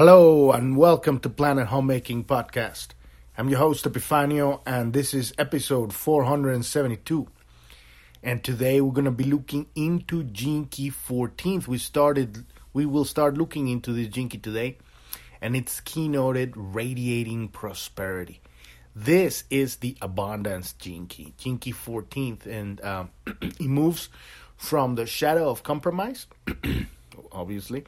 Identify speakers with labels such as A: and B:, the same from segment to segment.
A: Hello and welcome to Planet Homemaking Podcast. I'm your host Epifanio and this is episode 472. And today we're going to be looking into Key 14th. We started we will start looking into this Key today and it's keynoted radiating prosperity. This is the abundance Gene Key 14th and um, it moves from the shadow of compromise obviously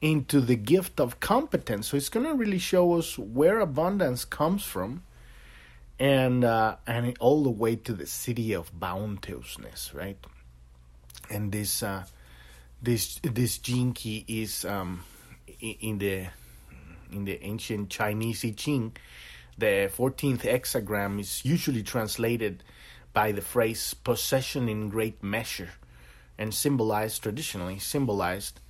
A: into the gift of competence. So it's going to really show us where abundance comes from, and uh, and all the way to the siddhi of bounteousness, right? And this uh, this this gene key is um, in the in the ancient Chinese I Ching. The 14th hexagram is usually translated by the phrase possession in great measure and symbolized traditionally symbolized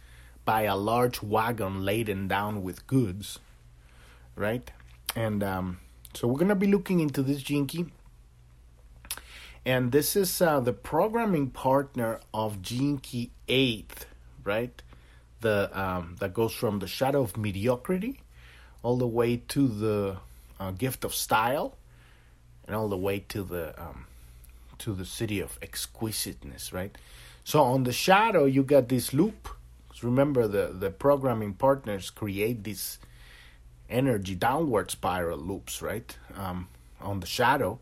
A: by a large wagon laden down with goods, right? And um, so we're gonna be looking into this Key, and this is uh, the programming partner of Key Eighth, right? The um, that goes from the shadow of mediocrity all the way to the uh, gift of style, and all the way to the um, to the siddhi of exquisiteness, right? So on the shadow, you got this loop remember the, the programming partners create these energy downward spiral loops, right? Um, on the shadow.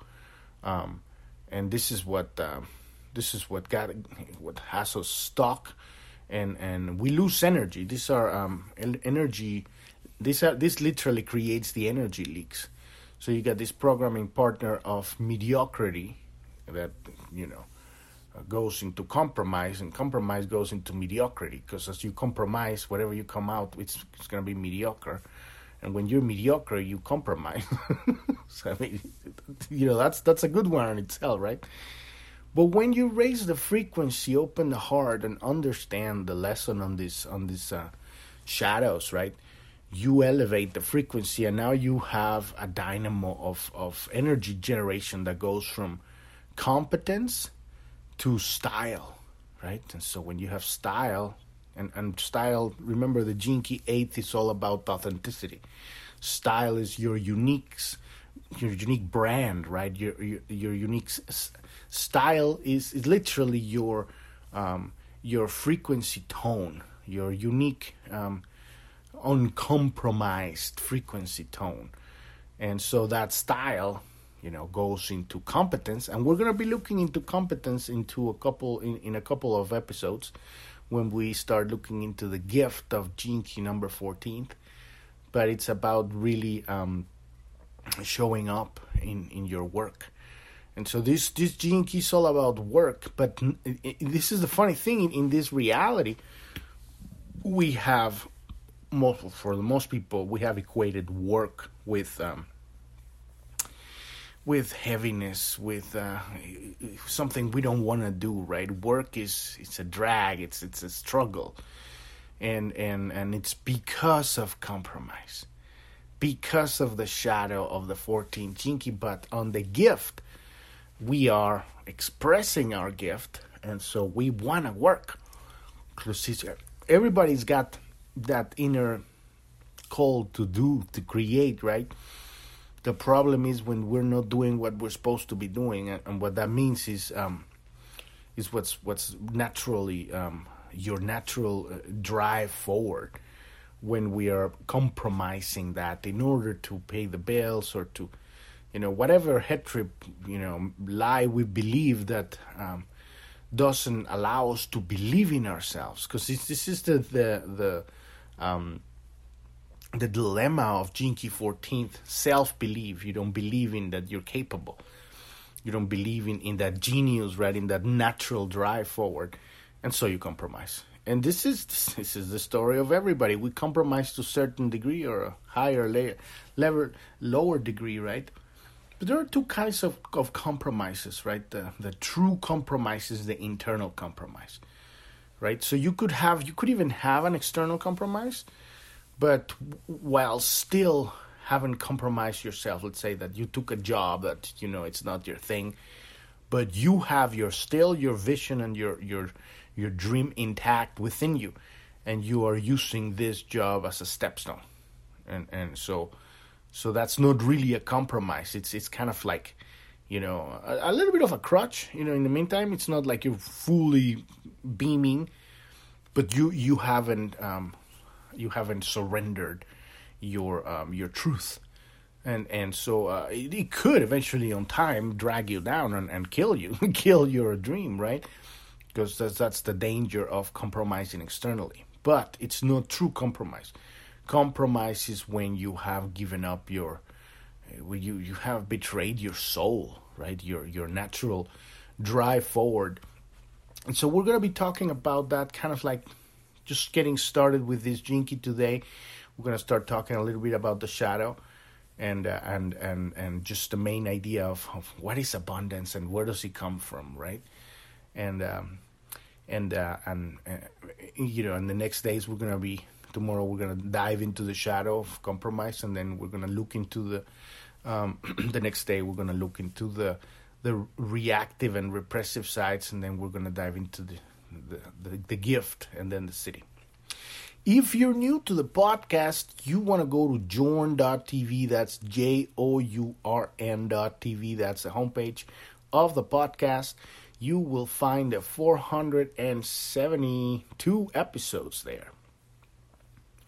A: Um, and this is what uh, this is what got what has us stuck and and we lose energy. These are um, energy this are this literally creates the energy leaks. So you got this programming partner of mediocrity that you know goes into compromise, and compromise goes into mediocrity. Because as you compromise, whatever you come out, it's it's going to be mediocre. And when you're mediocre, you compromise. so I mean, you know that's that's a good one in itself, right? But when you raise the frequency, open the heart, and understand the lesson on this on these uh, shadows, right? You elevate the frequency, and now you have a dynamo of of energy generation that goes from competence to style, right? And so when you have style, and, and style, remember the Key 8 is all about authenticity. Style is your unique, your unique brand, right? Your your, your unique s- style is, is literally your um, your frequency tone, your unique, um, uncompromised frequency tone, and so that style you know goes into competence. And we're going to be looking into competence into a couple in, in a couple of episodes when we start looking into the gift of key number 14th but it's about really um, showing up in in your work. And so this this key is all about work but this is the funny thing in, in this reality. We have most for the most people we have equated work with um, with heaviness, with uh, something we don't want to do. Right, work is it's a drag, it's it's a struggle, and and and it's because of compromise, because of the shadow of the 14 Gene Key. But on the gift, we are expressing our gift, and so we want to work. Everybody's got that inner call to do, to create, right? The problem is when we're not doing what we're supposed to be doing, and, and what that means is um, is what's what's naturally um, your natural uh, drive forward when we are compromising that in order to pay the bills or to you know whatever head trip you know lie we believe that um, doesn't allow us to believe in ourselves. Because this, this is the the the um, the dilemma of Key 14th self belief. You don't believe in that you're capable. You don't believe in, in that genius, right? In that natural drive forward. And so you compromise. And this is this is the story of everybody. We compromise to a certain degree or a higher layer, level, lower degree, right? But there are two kinds of, of compromises, right? The the true compromise is the internal compromise, right? So you could have you could even have an external compromise, but while still haven't compromised yourself let's say that you took a job that you know it's not your thing but you have your still your vision and your your your dream intact within you and you are using this job as a stepstone and and so so that's not really a compromise. It's it's kind of like you know a, a little bit of a crutch. You know, in the meantime, it's not like you're fully beaming, but you you haven't um, you haven't surrendered your um, your truth. And and so uh, it, it, could eventually on time drag you down and, and kill you kill your dream right? Because that's that's the danger of compromising externally. But it's not true compromise. Compromise is when you have given up your when you you have betrayed your soul right? Your your natural drive forward. And so we're going to be talking about that kind of like just getting started with this Key today we're to start talking a little bit about the shadow and uh, and and and just the main idea of, of, what is abundance and where does it come from, right? And um, and uh, and uh, you know, in the next days we're gonna be tomorrow we're gonna dive into the shadow of compromise, and then we're gonna look into the um, the next day we're gonna look into the the reactive and repressive sides, and then we're gonna dive into the the, the, gift and then the siddhi. If you're new to the podcast, you want to go to journ.tv. That's J O U R N.tv. That's the homepage of the podcast. You will find the 472 episodes there.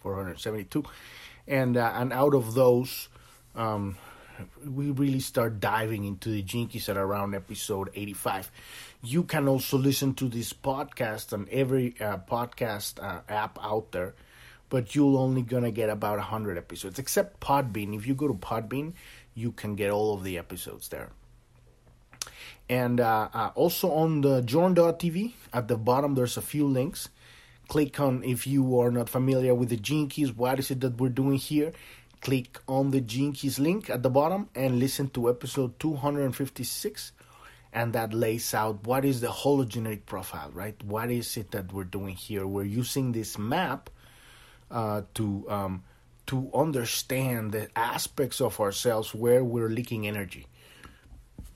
A: 472. And, uh, and out of those, um, we really start diving into the Gene Keys at around episode 85. You can also listen to this podcast on every uh, podcast uh, app out there, but you're only gonna get about 100 episodes, except Podbean. If you go to Podbean, you can get all of the episodes there. And uh, uh also on the Journ.tv, at the bottom, there's a few links click on if you are not familiar with the Gene Keys what is it that we're doing here click on the Keys link at the bottom and listen to episode 256 and that lays out what is the hologenetic profile right? What is it that we're doing here? We're using this map uh, to um, to understand the aspects of ourselves where we're leaking energy.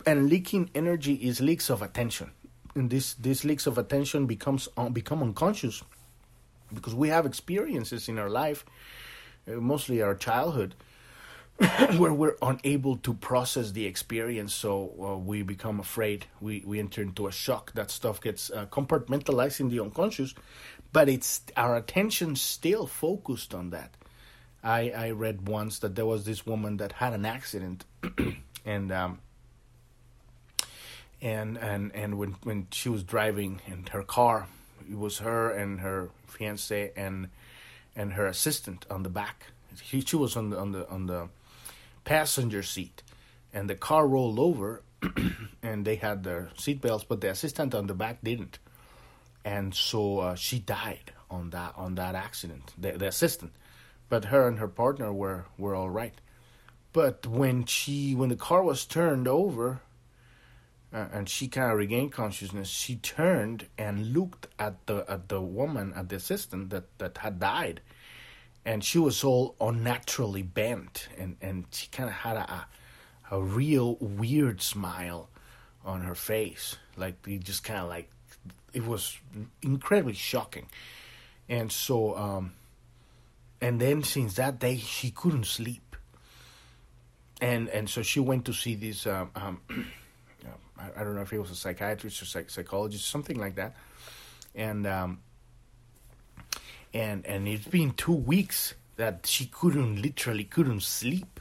A: And leaking energy is leaks of attention. And this this leaks of attention becomes uh, become unconscious because we have experiences in our life mostly our childhood, where we're unable to process the experience, so uh, we become afraid. We we enter into a shock. That stuff gets uh, compartmentalized in the unconscious, but it's our attention still focused on that. I I read once that there was this woman that had an accident, and um, and and and when when she was driving in her car, it was her and her fiance and and her assistant on the back. He, she was on the on the on the passenger seat, and the car rolled over, and they had their seatbelts, but the assistant on the back didn't, and so uh, she died on that on that accident. The, the assistant, but her and her partner were were all right. But when she when the car was turned over, uh, and she kind of regained consciousness, she turned and looked at the at the woman, at the assistant that, that had died, and she was all unnaturally bent, and, and she kind of had a, a, real weird smile on her face, like it just kind of like it was incredibly shocking, and so um, and then since that day she couldn't sleep, and and so she went to see this. Um, um, I, I, don't know if he was a psychiatrist or psych- psychologist, something like that. And um, and and it's been two weeks that she couldn't literally couldn't sleep,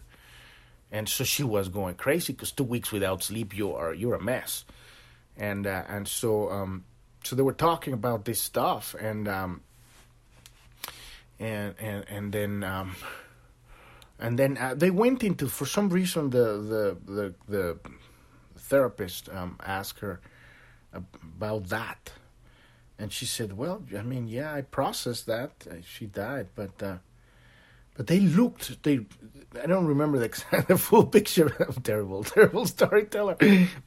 A: and so she was going crazy because two weeks without sleep you are you're a mess, and uh, and so um, so they were talking about this stuff and um, and and and then um, and then uh, they went into for some reason the the the the therapist um, asked her about that, and she said, "Well, I mean, yeah, I processed that. She died, but uh, but they looked. They I don't remember the, the full picture. Of terrible, terrible storyteller.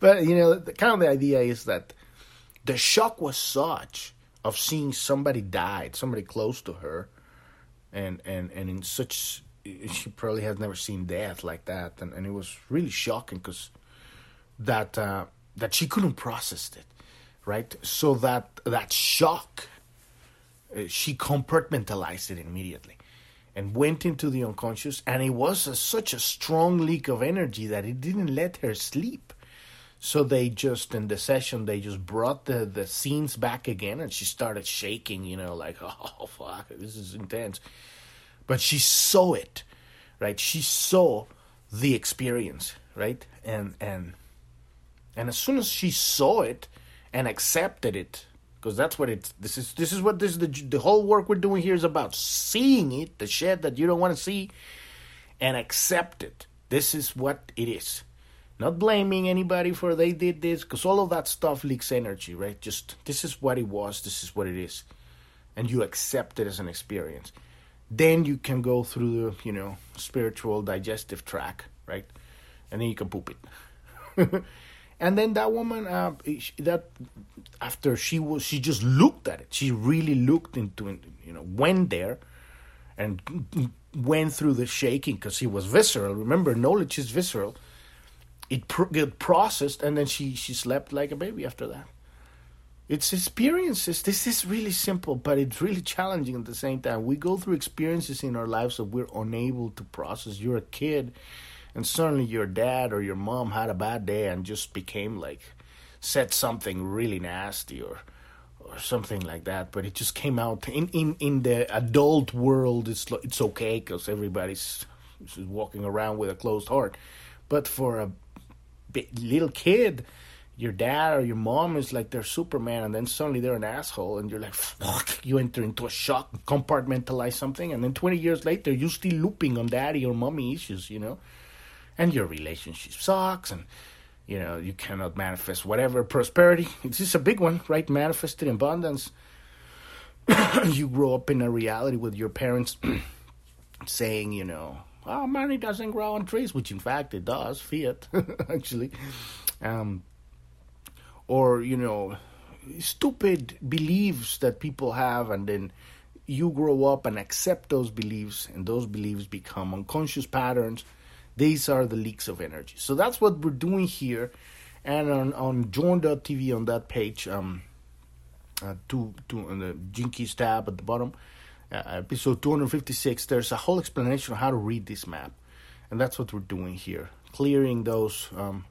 A: But you know, the, kind of the idea is that the shock was such of seeing somebody died, somebody close to her, and and and in such she probably has never seen death like that, and, and it was really shocking because that uh, that she couldn't process it, right? So that that shock, uh, she compartmentalized it immediately, and went into the unconscious. And it was a, such a strong leak of energy that it didn't let her sleep. So they just in the session they just brought the the scenes back again and she started shaking you know like oh fuck this is intense. But she saw it right? She saw the experience right? And and and as soon as she saw it and accepted it because that's what it's this is this is what this the the whole work we're doing here is about seeing it the shit that you don't want to see and accept it. This is what it is. Not blaming anybody for they did this because all of that stuff leaks energy right? Just this is what it was this is what it is. And you accept it as an experience. Then you can go through the you know spiritual digestive track right? And then you can poop it and then that woman uh, that after she was she just looked at it. She really looked into it you know went there and went through the shaking because he was visceral. Remember knowledge is visceral. It pr- get processed and then she she slept like a baby after that. It's experiences. This is really simple but it's really challenging at the same time. We go through experiences in our lives that we're unable to process. You're a kid and suddenly your dad or your mom had a bad day and just became like said something really nasty or or something like that but it just came out in in in the adult world it's it's okay cuz everybody's walking around with a closed heart but for a little kid your dad or your mom is like they're Superman, and then suddenly they're an asshole, and you're like, fuck. You enter into a shock, compartmentalize something, and then 20 years later, you're still looping on daddy or mommy issues, you know? And your relationship sucks and you know you cannot manifest whatever prosperity. It's just a big one right? Manifested abundance. You grow up in a reality with your parents saying you know oh money doesn't grow on trees which in fact it does fiat actually. Um, or you know stupid beliefs that people have and then you grow up and accept those beliefs and those beliefs become unconscious patterns these are the leaks of energy. So that's what we're doing here. And on, on journ.tv on that page, um, uh, two, two, on the Keys tab at the bottom, uh, episode 256, there's a whole explanation of how to read this map. And that's what we're doing here, clearing those um,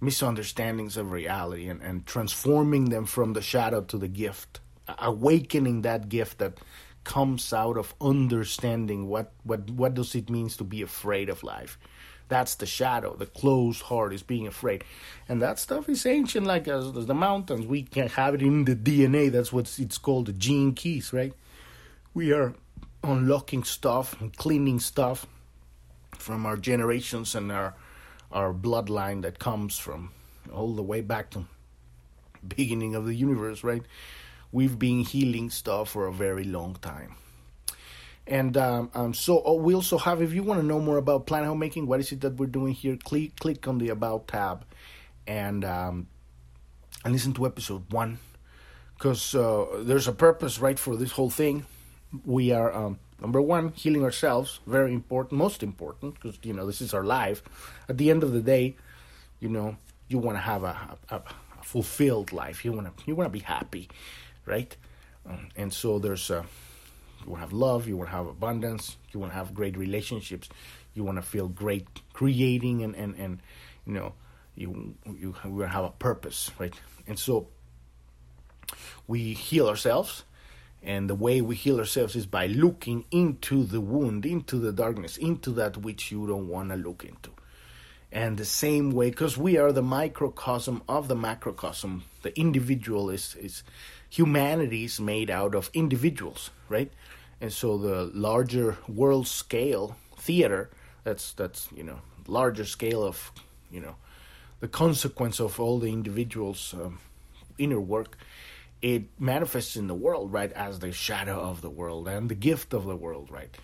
A: misunderstandings of reality and, and transforming them from the shadow to the gift, awakening that gift that comes out of understanding what, what, what does it means to be afraid of life. That's the shadow. The closed heart is being afraid. And that stuff is ancient, like as, as the mountains. We can have it in the DNA. That's what it's called the gene keys, right? We are unlocking stuff and cleaning stuff from our generations and our our bloodline that comes from all the way back to beginning of the universe, right? We've been healing stuff for a very long time. And um, um, so oh, we also have, if you want to know more about planet homemaking, what is it that we're doing here? Click click on the About tab, and um, and listen to episode one, because uh, there's a purpose, right, for this whole thing. We are um, number one healing ourselves, very important, most important, because you know this is our life. At the end of the day, you know you want to have a, a, a fulfilled life. You want to you want to be happy right? Um, and so there's uh, you want to have love, you want to have abundance, you want to have great relationships, you want to feel great creating, and and and you know you you to have a purpose, right? And so we heal ourselves. And the way we heal ourselves is by looking into the wound, into the darkness, into that which you don't want to look into. And the same way, because we are the microcosm of the macrocosm, the individual is, is humanity is made out of individuals, right? And so the larger world scale theater, that's that's you know larger scale of you know the consequence of all the individuals' um, inner work, it manifests in the world, right, as the shadow of the world and the gift of the world, right?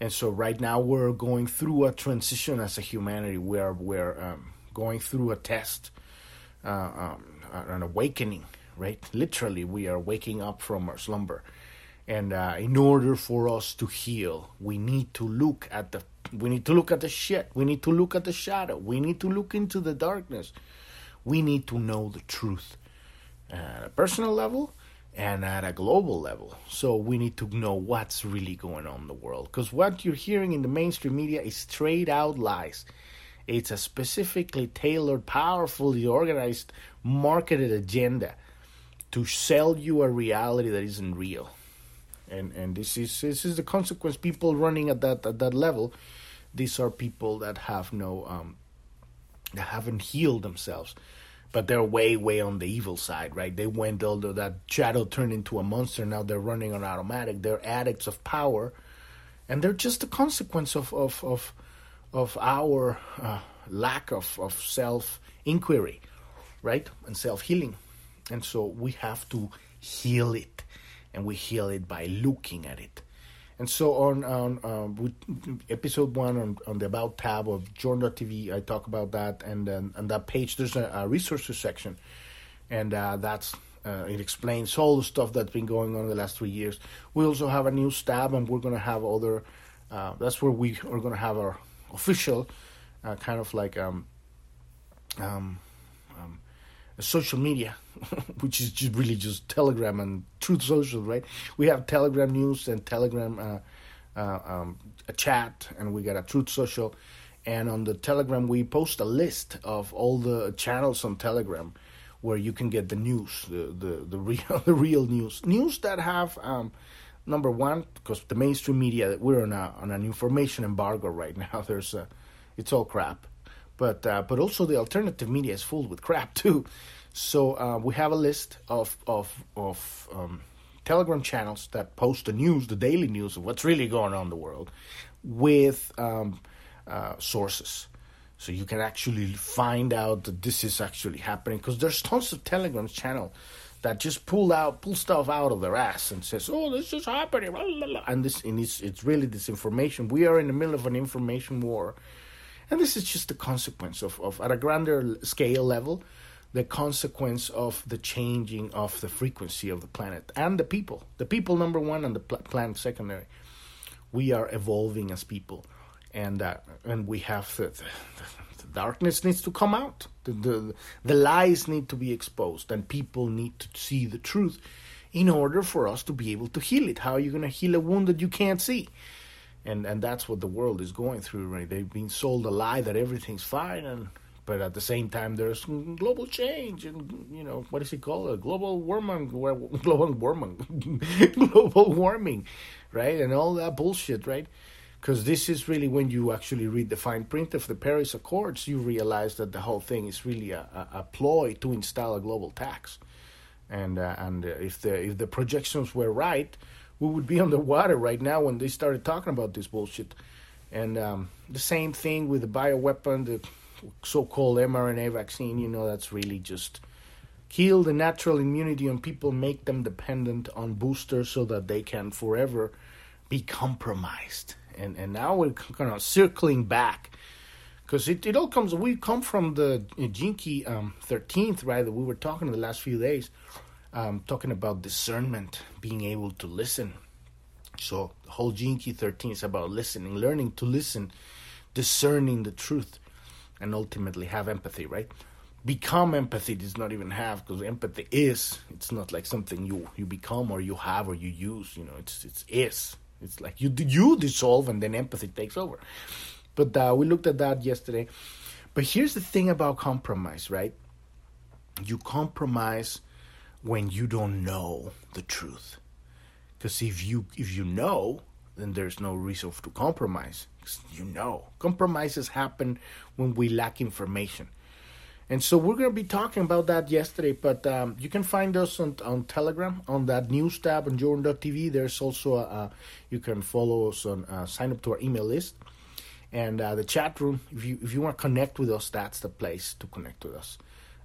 A: And so right now we're going through a transition as a humanity where we're um, going through a test, uh, um, an awakening, right? Literally, we are waking up from our slumber. And uh, in order for us to heal, we need to look at the we need to look at the shit. We need to look at the shadow. We need to look into the darkness. We need to know the truth. At a personal level, and at a global level. So we need to know what's really going on in the world. Because what you're hearing in the mainstream media is straight out lies. It's a specifically tailored, powerfully organized, marketed agenda to sell you a reality that isn't real. And and this is this is the consequence. People running at that at that level, these are people that have no um, that haven't healed themselves but they're way, way on the evil side, right? They went, although that shadow turned into a monster, now they're running on automatic. They're addicts of power, and they're just a consequence of of of, of our uh, lack of, of self inquiry, right, and self healing, and so we have to heal it, and we heal it by looking at it. And so on, on um, episode one on, on the About tab of Journ.tv, I talk about that. And then on that page, there's a, a resources section. And uh, that's uh, it explains all the stuff that's been going on in the last three years. We also have a new tab, and we're going to have other. Uh, that's where we are going to have our official uh, kind of like um, um, social media, which is just really just Telegram and Truth Social, right? We have Telegram news and Telegram uh, uh, um, a chat, and we got a Truth Social. And on the Telegram, we post a list of all the channels on Telegram where you can get the news, the the, the real the real news, news that have um, number one because the mainstream media we're on a on an information embargo right now. There's a, it's all crap but uh, but also the alternative media is full with crap too. So uh, we have a list of of of um, Telegram channels that post the news, the daily news of what's really going on in the world, with um, uh, sources. So you can actually find out that this is actually happening because there's tons of Telegram channel that just pull out pull stuff out of their ass and says, "Oh, this is happening," and this and it's it's really disinformation. We are in the middle of an information war and this is just the consequence of, of at a grander scale level, the consequence of the changing of the frequency of the planet and the people. The people, number one, and the pl- planet, secondary. We are evolving as people. And uh, and we have the, the, the, darkness needs to come out. The, the the lies need to be exposed, and people need to see the truth in order for us to be able to heal it. How are you going to heal a wound that you can't see? And and that's what the world is going through right? They've been sold a lie that everything's fine and but at the same time there's global change and you know what is it called? A global warming global warming global warming right? And all that bullshit right? Because this is really when you actually read the fine print of the Paris Accords, you realize that the whole thing is really a, a, a ploy to install a global tax, and uh, and if the if the projections were right, we would be underwater right now when they started talking about this bullshit. And um, the same thing with the bioweapon, the so-called mRNA vaccine. You know, that's really just kill the natural immunity on people, make them dependent on boosters so that they can forever be compromised. And and now we're kind of circling back because it, it all comes. We come from the Gene Key um, 13th, right? That we were talking in the last few days um, talking about discernment, being able to listen. So the whole Gene Key 13 is about listening, learning to listen, discerning the truth, and ultimately have empathy, right? Become empathy does not even have because empathy is. It's not like something you you become or you have or you use. You know, it's it's is. It's like you you dissolve and then empathy takes over. But uh, we looked at that yesterday. But here's the thing about compromise, right? You compromise when you don't know the truth. Because if you if you know, then there's no reason to compromise. You know, compromises happen when we lack information. And so we're going to be talking about that yesterday, but um, you can find us on, on Telegram on that news tab on Journ.tv. There's also a, a, you can follow us on uh, sign up to our email list and uh, the chat room. If you if you want to connect with us, that's the place to connect with us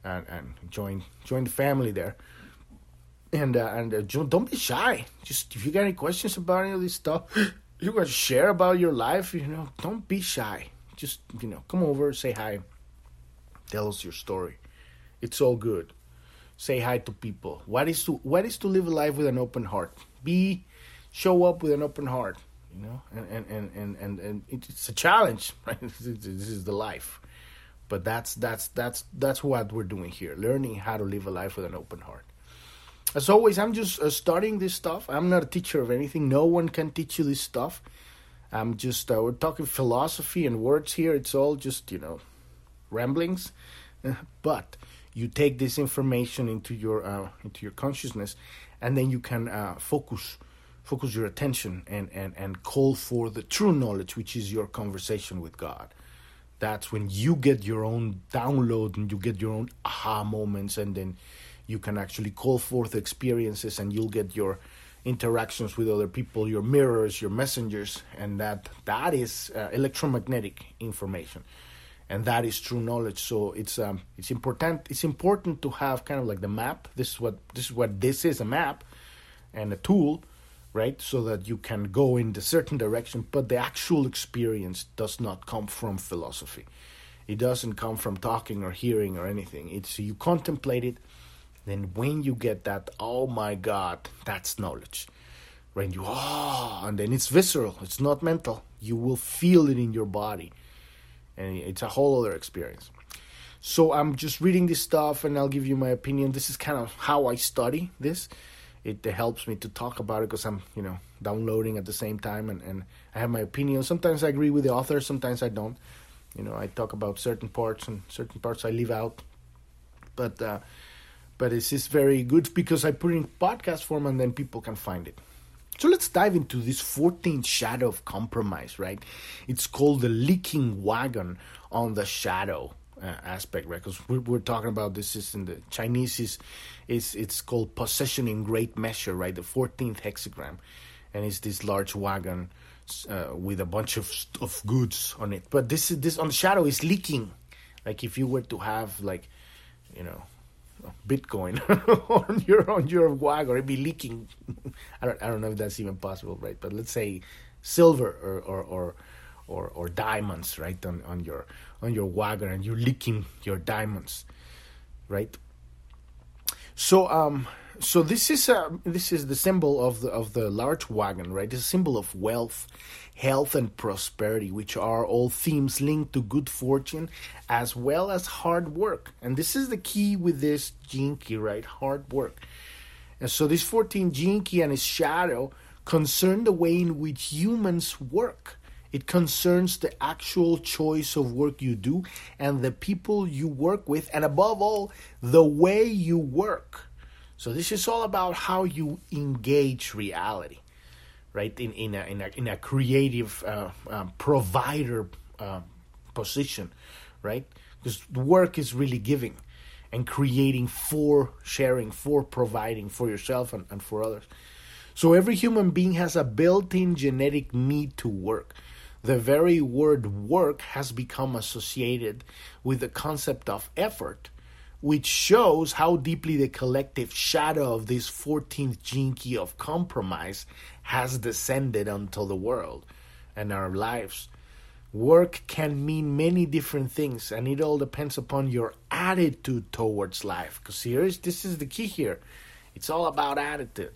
A: and, and join join the family there and uh, and uh, don't be shy. Just if you got any questions about any of this stuff, you want to share about your life. You know, don't be shy. Just you know, come over, say hi, tell us your story. It's all good. Say hi to people. What is to what is to live a life with an open heart? Be show up with an open heart. You know, and and and and and, and it's a challenge. Right? This is the life. But that's that's that's that's what we're doing here, learning how to live a life with an open heart. As always, I'm just uh, studying this stuff. I'm not a teacher of anything. No one can teach you this stuff. I'm just uh, we're talking philosophy and words here. It's all just you know ramblings, but you take this information into your uh, into your consciousness, and then you can uh, focus focus your attention and, and and call for the true knowledge, which is your conversation with God. That's when you get your own download and you get your own aha moments, and then you can actually call forth experiences, and you'll get your interactions with other people, your mirrors, your messengers, and that that is uh, electromagnetic information, and that is true knowledge. So it's um, it's important it's important to have kind of like the map. This is what this is what this is a map, and a tool, right? So that you can go in the certain direction, but the actual experience does not come from philosophy. It doesn't come from talking or hearing or anything. It's you contemplate it then when you get that, oh my God, that's knowledge. When you, oh, and then it's visceral, it's not mental. You will feel it in your body. And it's a whole other experience. So I'm just reading this stuff and I'll give you my opinion. This is kind of how I study this. It helps me to talk about it because I'm, you know, downloading at the same time and, and I have my opinion. Sometimes I agree with the author, sometimes I don't. You know, I talk about certain parts and certain parts I leave out. But uh, but it's just very good because I put it in podcast form and then people can find it. So let's dive into this 14th shadow of compromise, right? It's called the leaking wagon on the shadow uh, aspect, right? Because we're, we're, talking about this is in the Chinese is is it's called possession in great measure, right? The 14th hexagram, and it's this large wagon uh, with a bunch of of goods on it. But this is this on the shadow is leaking, like if you were to have like, you know, Bitcoin on your on your wagon, it'd be leaking. I don't I don't know if that's even possible, right? But let's say silver or or or or, or diamonds, right, on, on your on your wagon, and you're leaking your diamonds, right? So um so this is a this is the symbol of the of the large wagon, right? It's a symbol of wealth, health, and prosperity, which are all themes linked to good fortune as well as hard work. And this is the key with this key, right? Hard work. And so this 14 gene key and its shadow concern the way in which humans work. It concerns the actual choice of work you do and the people you work with, and above all, the way you work. So this is all about how you engage reality, right? In in a in a, in a creative uh, um, provider uh, position, right? Because work is really giving and creating for sharing, for providing for yourself and, and for others. So every human being has a built-in genetic need to work. The very word work has become associated with the concept of effort which shows how deeply the collective shadow of this 14th gene key of compromise has descended onto the world and our lives. Work can mean many different things, and it all depends upon your attitude towards life. Because here is this is the key here. It's all about attitude.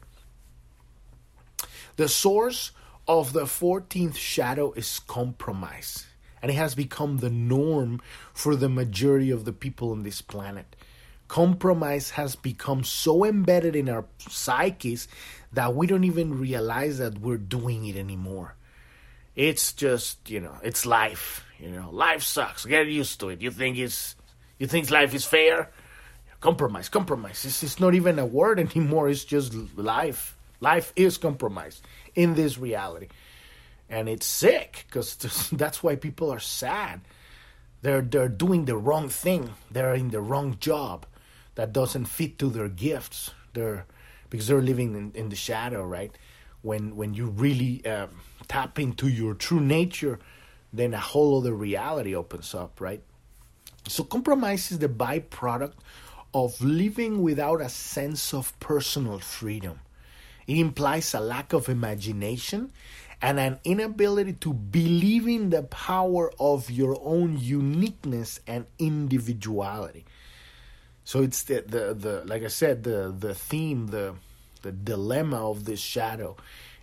A: The source of the 14th shadow is compromise and it has become the norm for the majority of the people on this planet. Compromise has become so embedded in our psyches that we don't even realize that we're doing it anymore. It's just, you know, it's life. You know, life sucks. Get used to it. You think it's, you think life is fair? Compromise, compromise. It's, it's not even a word anymore. It's just life. Life is compromise in this reality and it's sick because that's why people are sad. They're they're doing the wrong thing. They're in the wrong job that doesn't fit to their gifts. They're because they're living in, in the shadow, right? When when you really um, tap into your true nature, then a whole other reality opens up, right? So compromise is the byproduct of living without a sense of personal freedom. It implies a lack of imagination and an inability to believe in the power of your own uniqueness and individuality. So it's the, the, the like I said, the the theme, the the dilemma of this shadow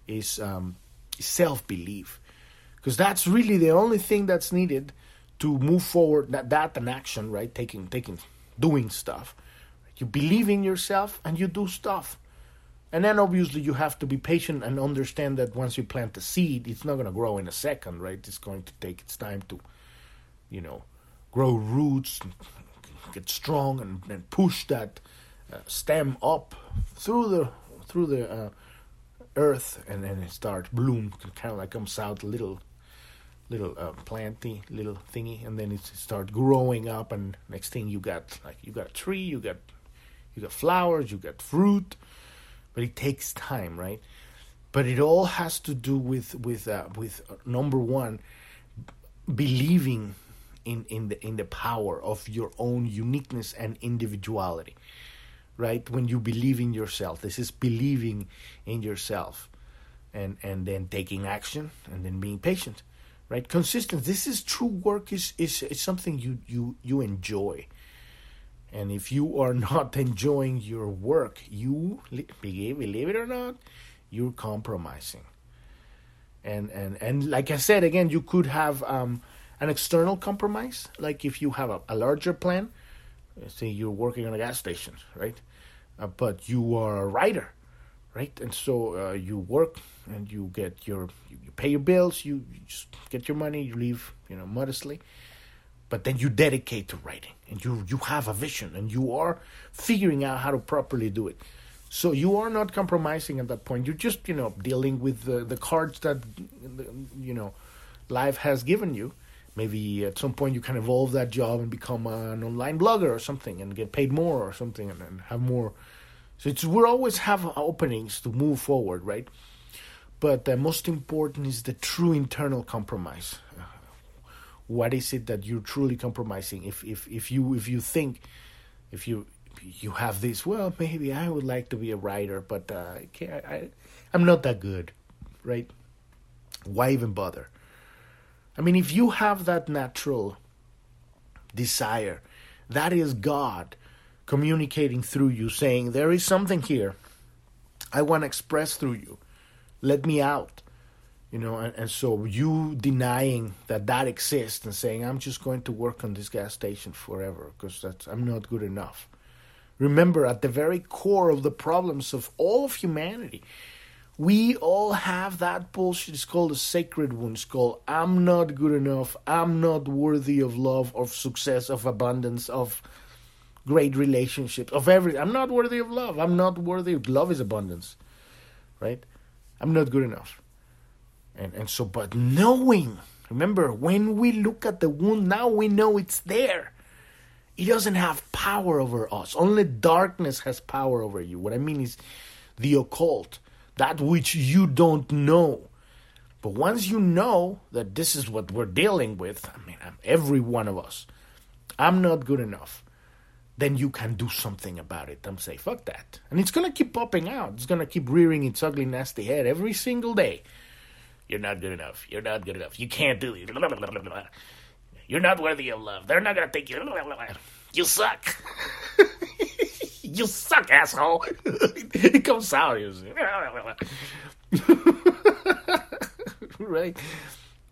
A: is um, self belief, because that's really the only thing that's needed to move forward. That that an action, right? Taking taking doing stuff. You believe in yourself and you do stuff. And then obviously you have to be patient and understand that once you plant a seed, it's not going to grow in a second, right? It's going to take its time to, you know, grow roots, get strong, and, and push that uh, stem up through the through the uh, earth, and then it starts bloom, kind of like comes out a little little uh, planty little thingy, and then it starts growing up, and next thing you got like you got a tree, you got you got flowers, you got fruit, but it takes time, right? But it all has to do with with uh, with uh, number one, believing in in the in the power of your own uniqueness and individuality right? When you believe in yourself this is believing in yourself and and then taking action and then being patient right? Consistent this is true work is is, is something you you you enjoy and if you are not enjoying your work you believe it or not you're compromising and and and like i said again you could have um an external compromise, like if you have a, a larger plan, say you're working on a gas station, right? Uh, but you are a writer, right? And so uh, you work and you get your, you, pay your bills, you, you, just get your money, you live, you know, modestly. But then you dedicate to writing, and you you have a vision, and you are figuring out how to properly do it. So you are not compromising at that point. You're just you know dealing with the the cards that you know life has given you maybe at some point you can evolve that job and become an online blogger or something and get paid more or something and, and have more so it's we always have openings to move forward right but the most important is the true internal compromise what is it that you're truly compromising if if if you if you think if you you have this well maybe i would like to be a writer but uh, I I, i'm not that good right why even bother I mean, if you have that natural desire, that is God communicating through you, saying, There is something here I want to express through you. Let me out. You know, and, and so you denying that that exists and saying, I'm just going to work on this gas station forever because that's I'm not good enough. Remember, at the very core of the problems of all of humanity we all have that bullshit. It's called a sacred wound. It's called I'm not good enough. I'm not worthy of love, of success, of abundance, of great relationships, of everything. I'm not worthy of love. I'm not worthy of love is abundance. Right? I'm not good enough. And and so but knowing, remember, when we look at the wound, now we know it's there. It doesn't have power over us. Only darkness has power over you. What I mean is the occult that which you don't know. But once you know that this is what we're dealing with, I mean, every one of us, I'm not good enough, then you can do something about it. I'm say, fuck that. And it's going to keep popping out. It's going to keep rearing its ugly, nasty head every single day. You're not good enough. You're not good enough. You can't do it. You're not worthy of love. They're not going to take you. You suck. you suck, asshole. it comes out. right?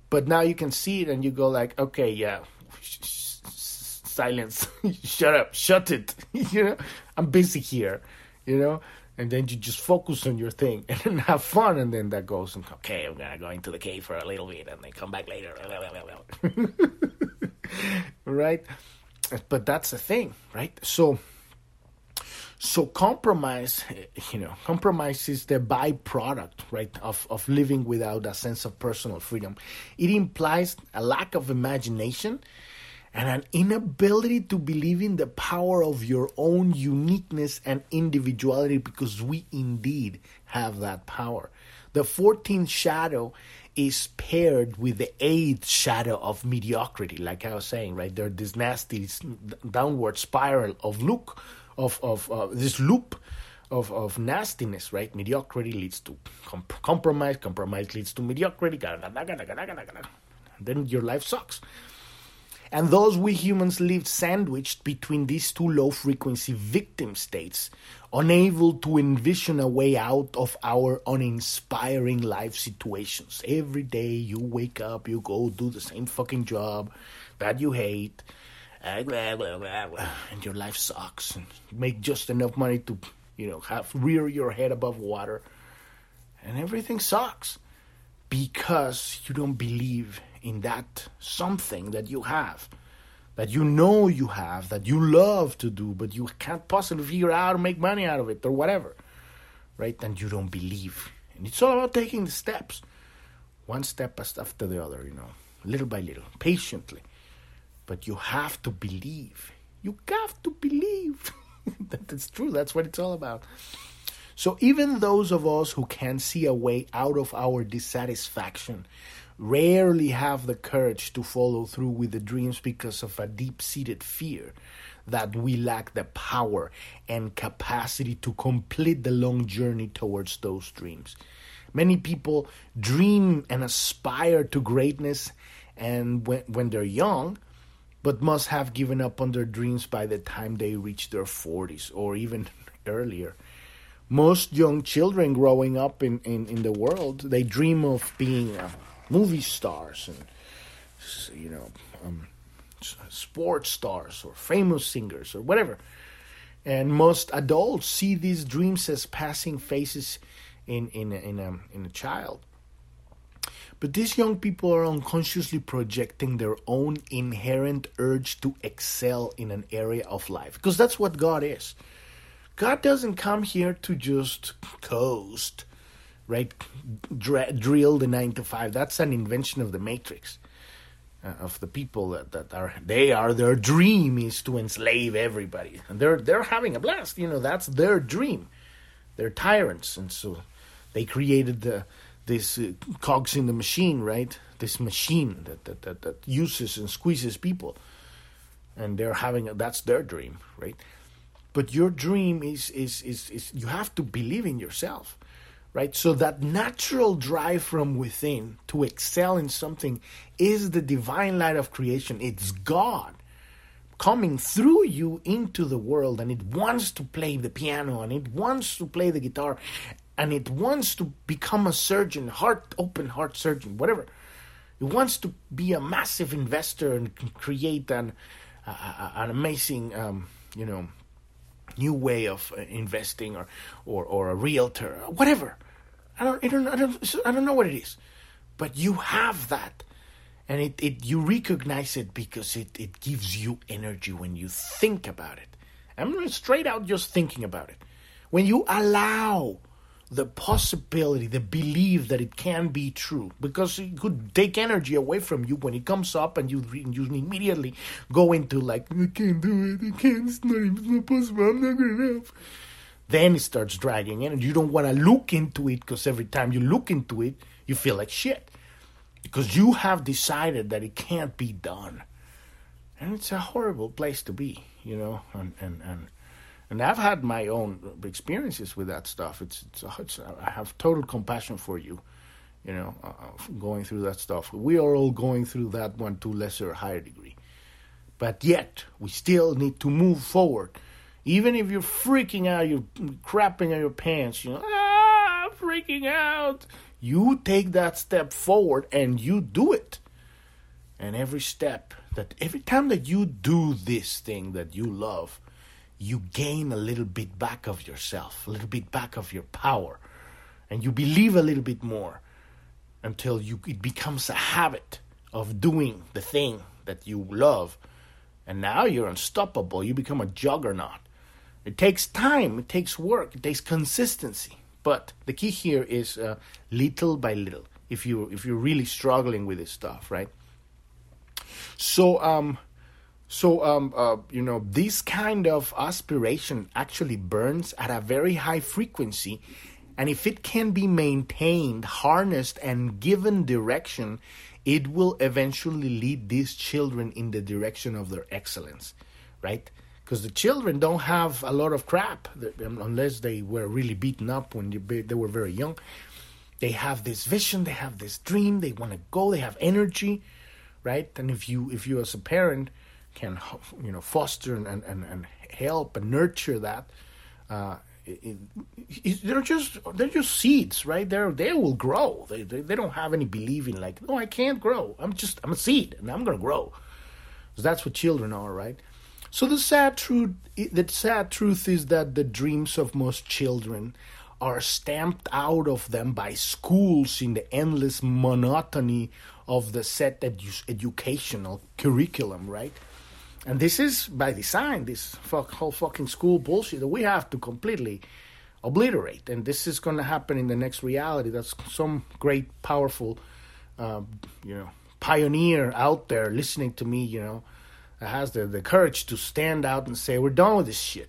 A: But now you can see it and you go like, okay, yeah, silence, shut up, shut it. you know, I'm busy here. You know, and then you just focus on your thing and have fun, and then that goes and okay, I'm gonna go into the cave for a little bit and then come back later. right? But that's the thing, right? So so compromise, eh, you know, compromise is the byproduct, right, of, of living without a sense of personal freedom. It implies a lack of imagination and an inability to believe in the power of your own uniqueness and individuality because we indeed have that power. The 14th shadow is paired with the eighth shadow of mediocrity, like I was saying, right? There's this nasty downward spiral of look of of uh, this loop of of nastiness, right? Mediocrity leads to comp- compromise. Compromise leads to mediocrity. Then your life sucks. And those we humans lived sandwiched between these two low frequency victim states, unable to envision a way out of our uninspiring life situations. Every day you wake up, you go do the same fucking job that you hate, and your life sucks and make just enough money to you know have rear your head above water and everything sucks because you don't believe in that something that you have that you know you have that you love to do but you can't possibly figure out to make money out of it or whatever right and you don't believe and it's all about taking the steps one step after the other you know little by little patiently but you have to believe. You have to believe. That's true. That's what it's all about. So even those of us who can see a way out of our dissatisfaction rarely have the courage to follow through with the dreams because of a deep seated fear that we lack the power and capacity to complete the long journey towards those dreams. Many people dream and aspire to greatness, and when, when they're young, but must have given up on their dreams by the time they reach their 40s or even earlier. Most young children growing up in, in, in the world, they dream of being uh, movie stars and, you know, um, sports stars or famous singers or whatever. And most adults see these dreams as passing phases in, in, in, a, in a child. But these young people are unconsciously projecting their own inherent urge to excel in an area of life. Because that's what God is. God doesn't come here to just coast, right? Dr- drill the nine to five. That's an invention of the Matrix. Uh, of the people that, that are they are their dream is to enslave everybody and they're they're having a blast you know that's their dream they're tyrants and so they created the this uh, cogs in the machine, right? This machine that, that, that, that uses and squeezes people. And they're having a, that's their dream, right? But your dream is, is, is, is you have to believe in yourself, right? So that natural drive from within to excel in something is the divine light of creation. It's God coming through you into the world and it wants to play the piano and it wants to play the guitar and it wants to become a surgeon, heart open heart surgeon, whatever. It wants to be a massive investor and create an uh, an amazing, um, you know, new way of uh, investing or, or or a realtor, whatever. I don't, I don't, I don't, I don't know what it is, but you have that, and it, it you recognize it because it, it gives you energy when you think about it. I'm straight out just thinking about it. When you allow the possibility, the belief that it can be true, because it could take energy away from you when it comes up, and you you immediately go into like I can't do it, I can't, it's not, it's not possible, I'm not good enough. Then it starts dragging in, and you don't want to look into it because every time you look into it, you feel like shit. Because you have decided that it can't be done, and it's a horrible place to be, you know, and and and and I've had my own experiences with that stuff. It's, it's, it's I have total compassion for you, you know, uh, going through that stuff. We are all going through that one to lesser or higher degree, but yet we still need to move forward, even if you're freaking out, you're crapping on your pants, you know, ah, freaking out. You take that step forward and you do it, and every step that every time that you do this thing that you love you gain a little bit back of yourself, a little bit back of your power, and you believe a little bit more until you it becomes a habit of doing the thing that you love. And now you're unstoppable. You become a juggernaut. It takes time, it takes work, it takes consistency. But the key here is uh, little by little. If you if you're really struggling with this stuff, right? So um so, um, uh, you know, this kind of aspiration actually burns at a very high frequency. And if it can be maintained, harnessed, and given direction, it will eventually lead these children in the direction of their excellence, right? Because the children don't have a lot of crap um, unless they were really beaten up when they were very young. They have this vision, they have this dream, they want to go, they have energy, right? And if you, if you as a parent, can you know foster and, and, and help and nurture that uh, it, it, they're just they're just seeds right there they will grow they, they, they don't have any believing like oh i can't grow i'm just i'm a seed and i'm gonna grow Because that's what children are, right? So the sad truth, the sad truth is that the dreams of most children are stamped out of them by schools in the endless monotony of the set edu- educational curriculum, right? And this is by design, this fuck, whole fucking school bullshit that we have to completely obliterate. And this is going to happen in the next reality. That's some great, powerful, uh, you know, pioneer out there listening to me, you know, that has the, the courage to stand out and say, we're done with this shit.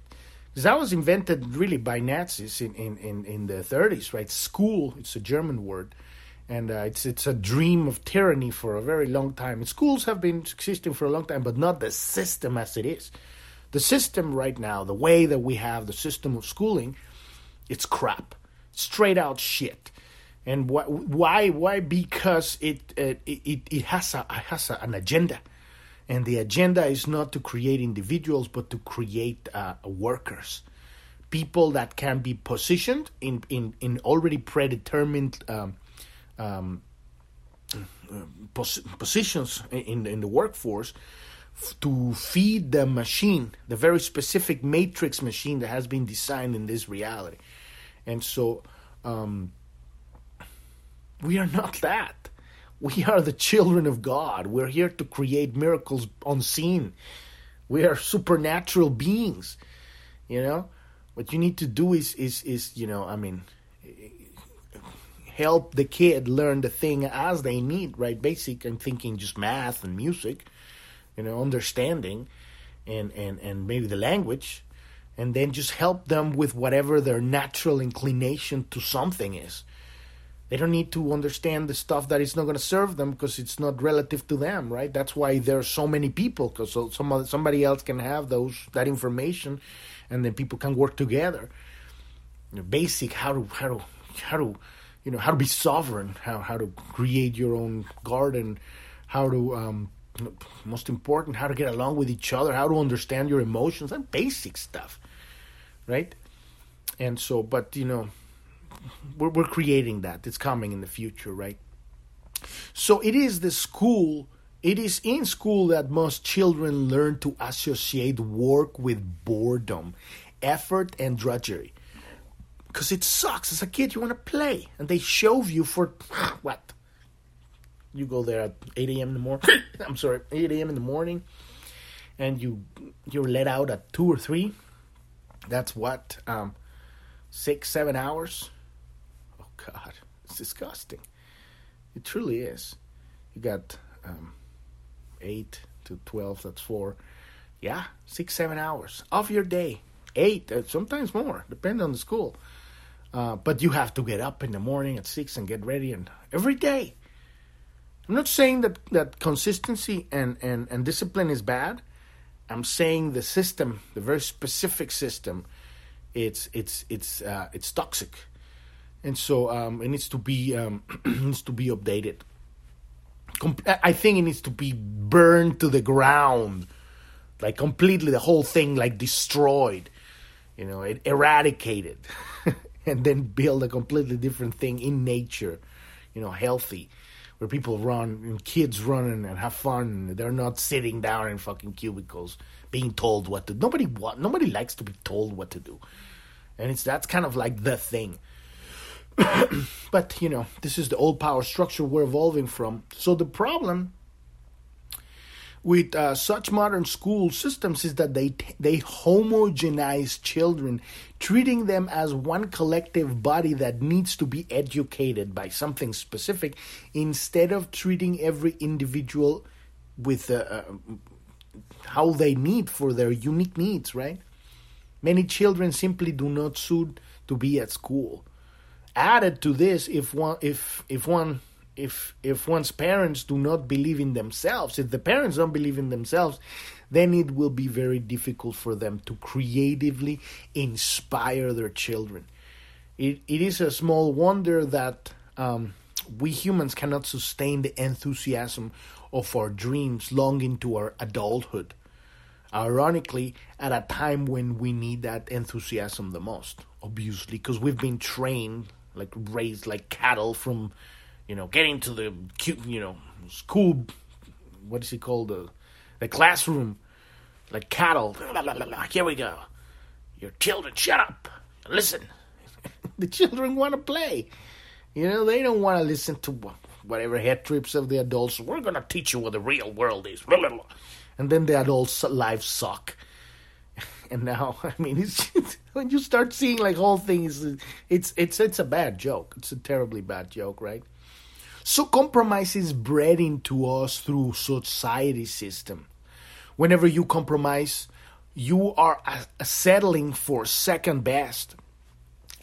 A: Because that was invented really by Nazis in, in, in, in the 30s, right? School, it's a German word. And uh, it's it's a dream of tyranny for a very long time. Schools have been existing for a long time, but not the system as it is. The system right now, the way that we have the system of schooling, it's crap, straight out shit. And wh- why? Why? Because it it it, it has a it has a, an agenda and the agenda is not to create individuals but to create uh, workers people that can be positioned in in, in already predetermined um, um, pos- positions in in the workforce to feed the machine, the very specific matrix machine that has been designed in this reality, and so um, we are not that. We are the children of God. We're here to create miracles unseen. We are supernatural beings. You know, what you need to do is is is you know, I mean, help the kid learn the thing as they need, right? Basic and thinking just math and music, you know, understanding and and and maybe the language and then just help them with whatever their natural inclination to something is they don't need to understand the stuff that is not going to serve them because it's not relative to them, right? That's why there are so many people because so some somebody else can have those that information, and then people can work together. You know, basic how to how to how to you know how to be sovereign, how how to create your own garden, how to um, most important how to get along with each other, how to understand your emotions, and basic stuff, right? And so, but you know we're, we're creating that. It's coming in the future, right? So it is the school, it is in school that most children learn to associate work with boredom, effort, and drudgery. Because it sucks. As a kid, you want to play. And they shove you for what? You go there at 8 a.m. in the morning. I'm sorry, 8 a.m. in the morning. And you you're let out at 2 or 3. That's what? Um, six, seven hours Oh God, it's disgusting. It truly is. You got um, eight to twelve. That's four. Yeah, six, seven hours of your day. Eight, uh, sometimes more, depending on the school. Uh, but you have to get up in the morning at six and get ready, and every day. I'm not saying that, that consistency and, and, and discipline is bad. I'm saying the system, the very specific system, it's it's it's uh, it's toxic and so um, it needs to be um, needs to be updated. I think it needs to be burned to the ground, like completely the whole thing, like destroyed, you know, it eradicated, and then build a completely different thing in nature, you know, healthy, where people run and kids run and have fun. They're not sitting down in fucking cubicles being told what to. Nobody want. Nobody likes to be told what to do, and it's that's kind of like the thing. but you know, this is the old power structure we're evolving from. So the problem with uh, such modern school systems is that they they homogenize children, treating them as one collective body that needs to be educated by something specific, instead of treating every individual with uh, uh, how they need for their unique needs. Right? Many children simply do not suit to be at school added to this if one if if one if if one's parents do not believe in themselves if the parents don't believe in themselves then it will be very difficult for them to creatively inspire their children. It, it is a small wonder that um, we humans cannot sustain the enthusiasm of our dreams long into our adulthood. Ironically at a time when we need that enthusiasm the most obviously because we've been trained like raised like cattle from, you know, getting to the cute, you know school. What is it called? The the classroom like cattle. Here we go. Your children, shut up. Listen. the children want to play. You know, they don't want to listen to whatever head trips of the adults. We're going to teach you what the real world is. And then the adults' lives suck. And now, I mean, it's when you start seeing like whole things, it's it's it's a bad joke. It's a terribly bad joke, right? So compromise is bred into us through society system. Whenever you compromise, you are settling for second best.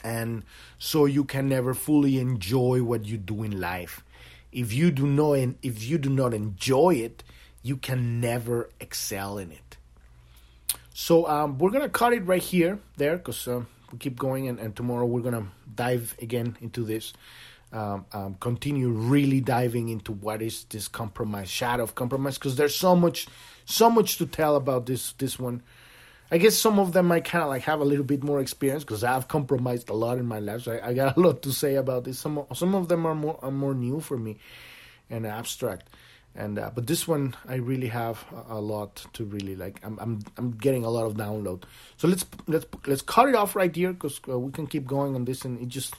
A: And so you can never fully enjoy what you do in life. If you do not if you do not enjoy it, you can never excel in it. So um, we're gonna cut it right here, there, because uh, we keep going, and, and, tomorrow we're gonna dive again into this. Um, um, continue really diving into what is this compromise, shadow of compromise, because there's so much, so much to tell about this this one. I guess some of them might kind of like have a little bit more experience because I've compromised a lot in my life, so I, I, got a lot to say about this. Some some of them are more are more new for me and abstract and uh, but this one I really have a, a, lot to really like. I'm I'm I'm getting a lot of download. So let's let's let's cut it off right here because uh, we can keep going on this, and it just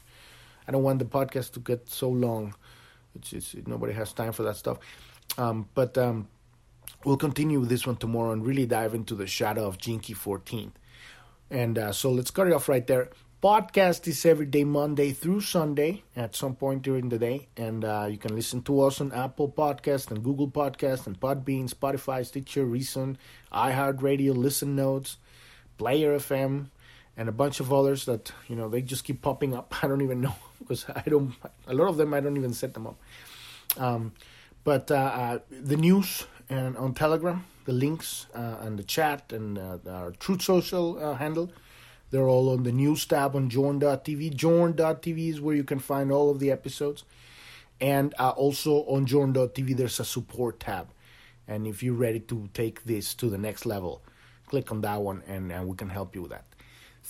A: I don't want the podcast to get so long. It's, it's nobody has time for that stuff. Um, but um, we'll continue with this one tomorrow and really dive into the shadow of Key 14. And uh, so let's cut it off right there podcast is every day, Monday through Sunday, at some point during the day, and uh, you can listen to us on Apple Podcast and Google Podcast and Podbean, Spotify, Stitcher, Reason, iHeartRadio, Listen Notes, Player FM, and a bunch of others that you know they just keep popping up. I don't even know because I don't. A lot of them I don't even set them up. Um, but uh, uh, the news and on Telegram, the links uh, and the chat and uh, our Truth Social handle they're all on the news tab on Journ.tv. Journ.tv is where you can find all of the episodes. And also on Journ.tv, there's a support tab. And if you're ready to take this to the next level, click on that one and, and we can help you with that.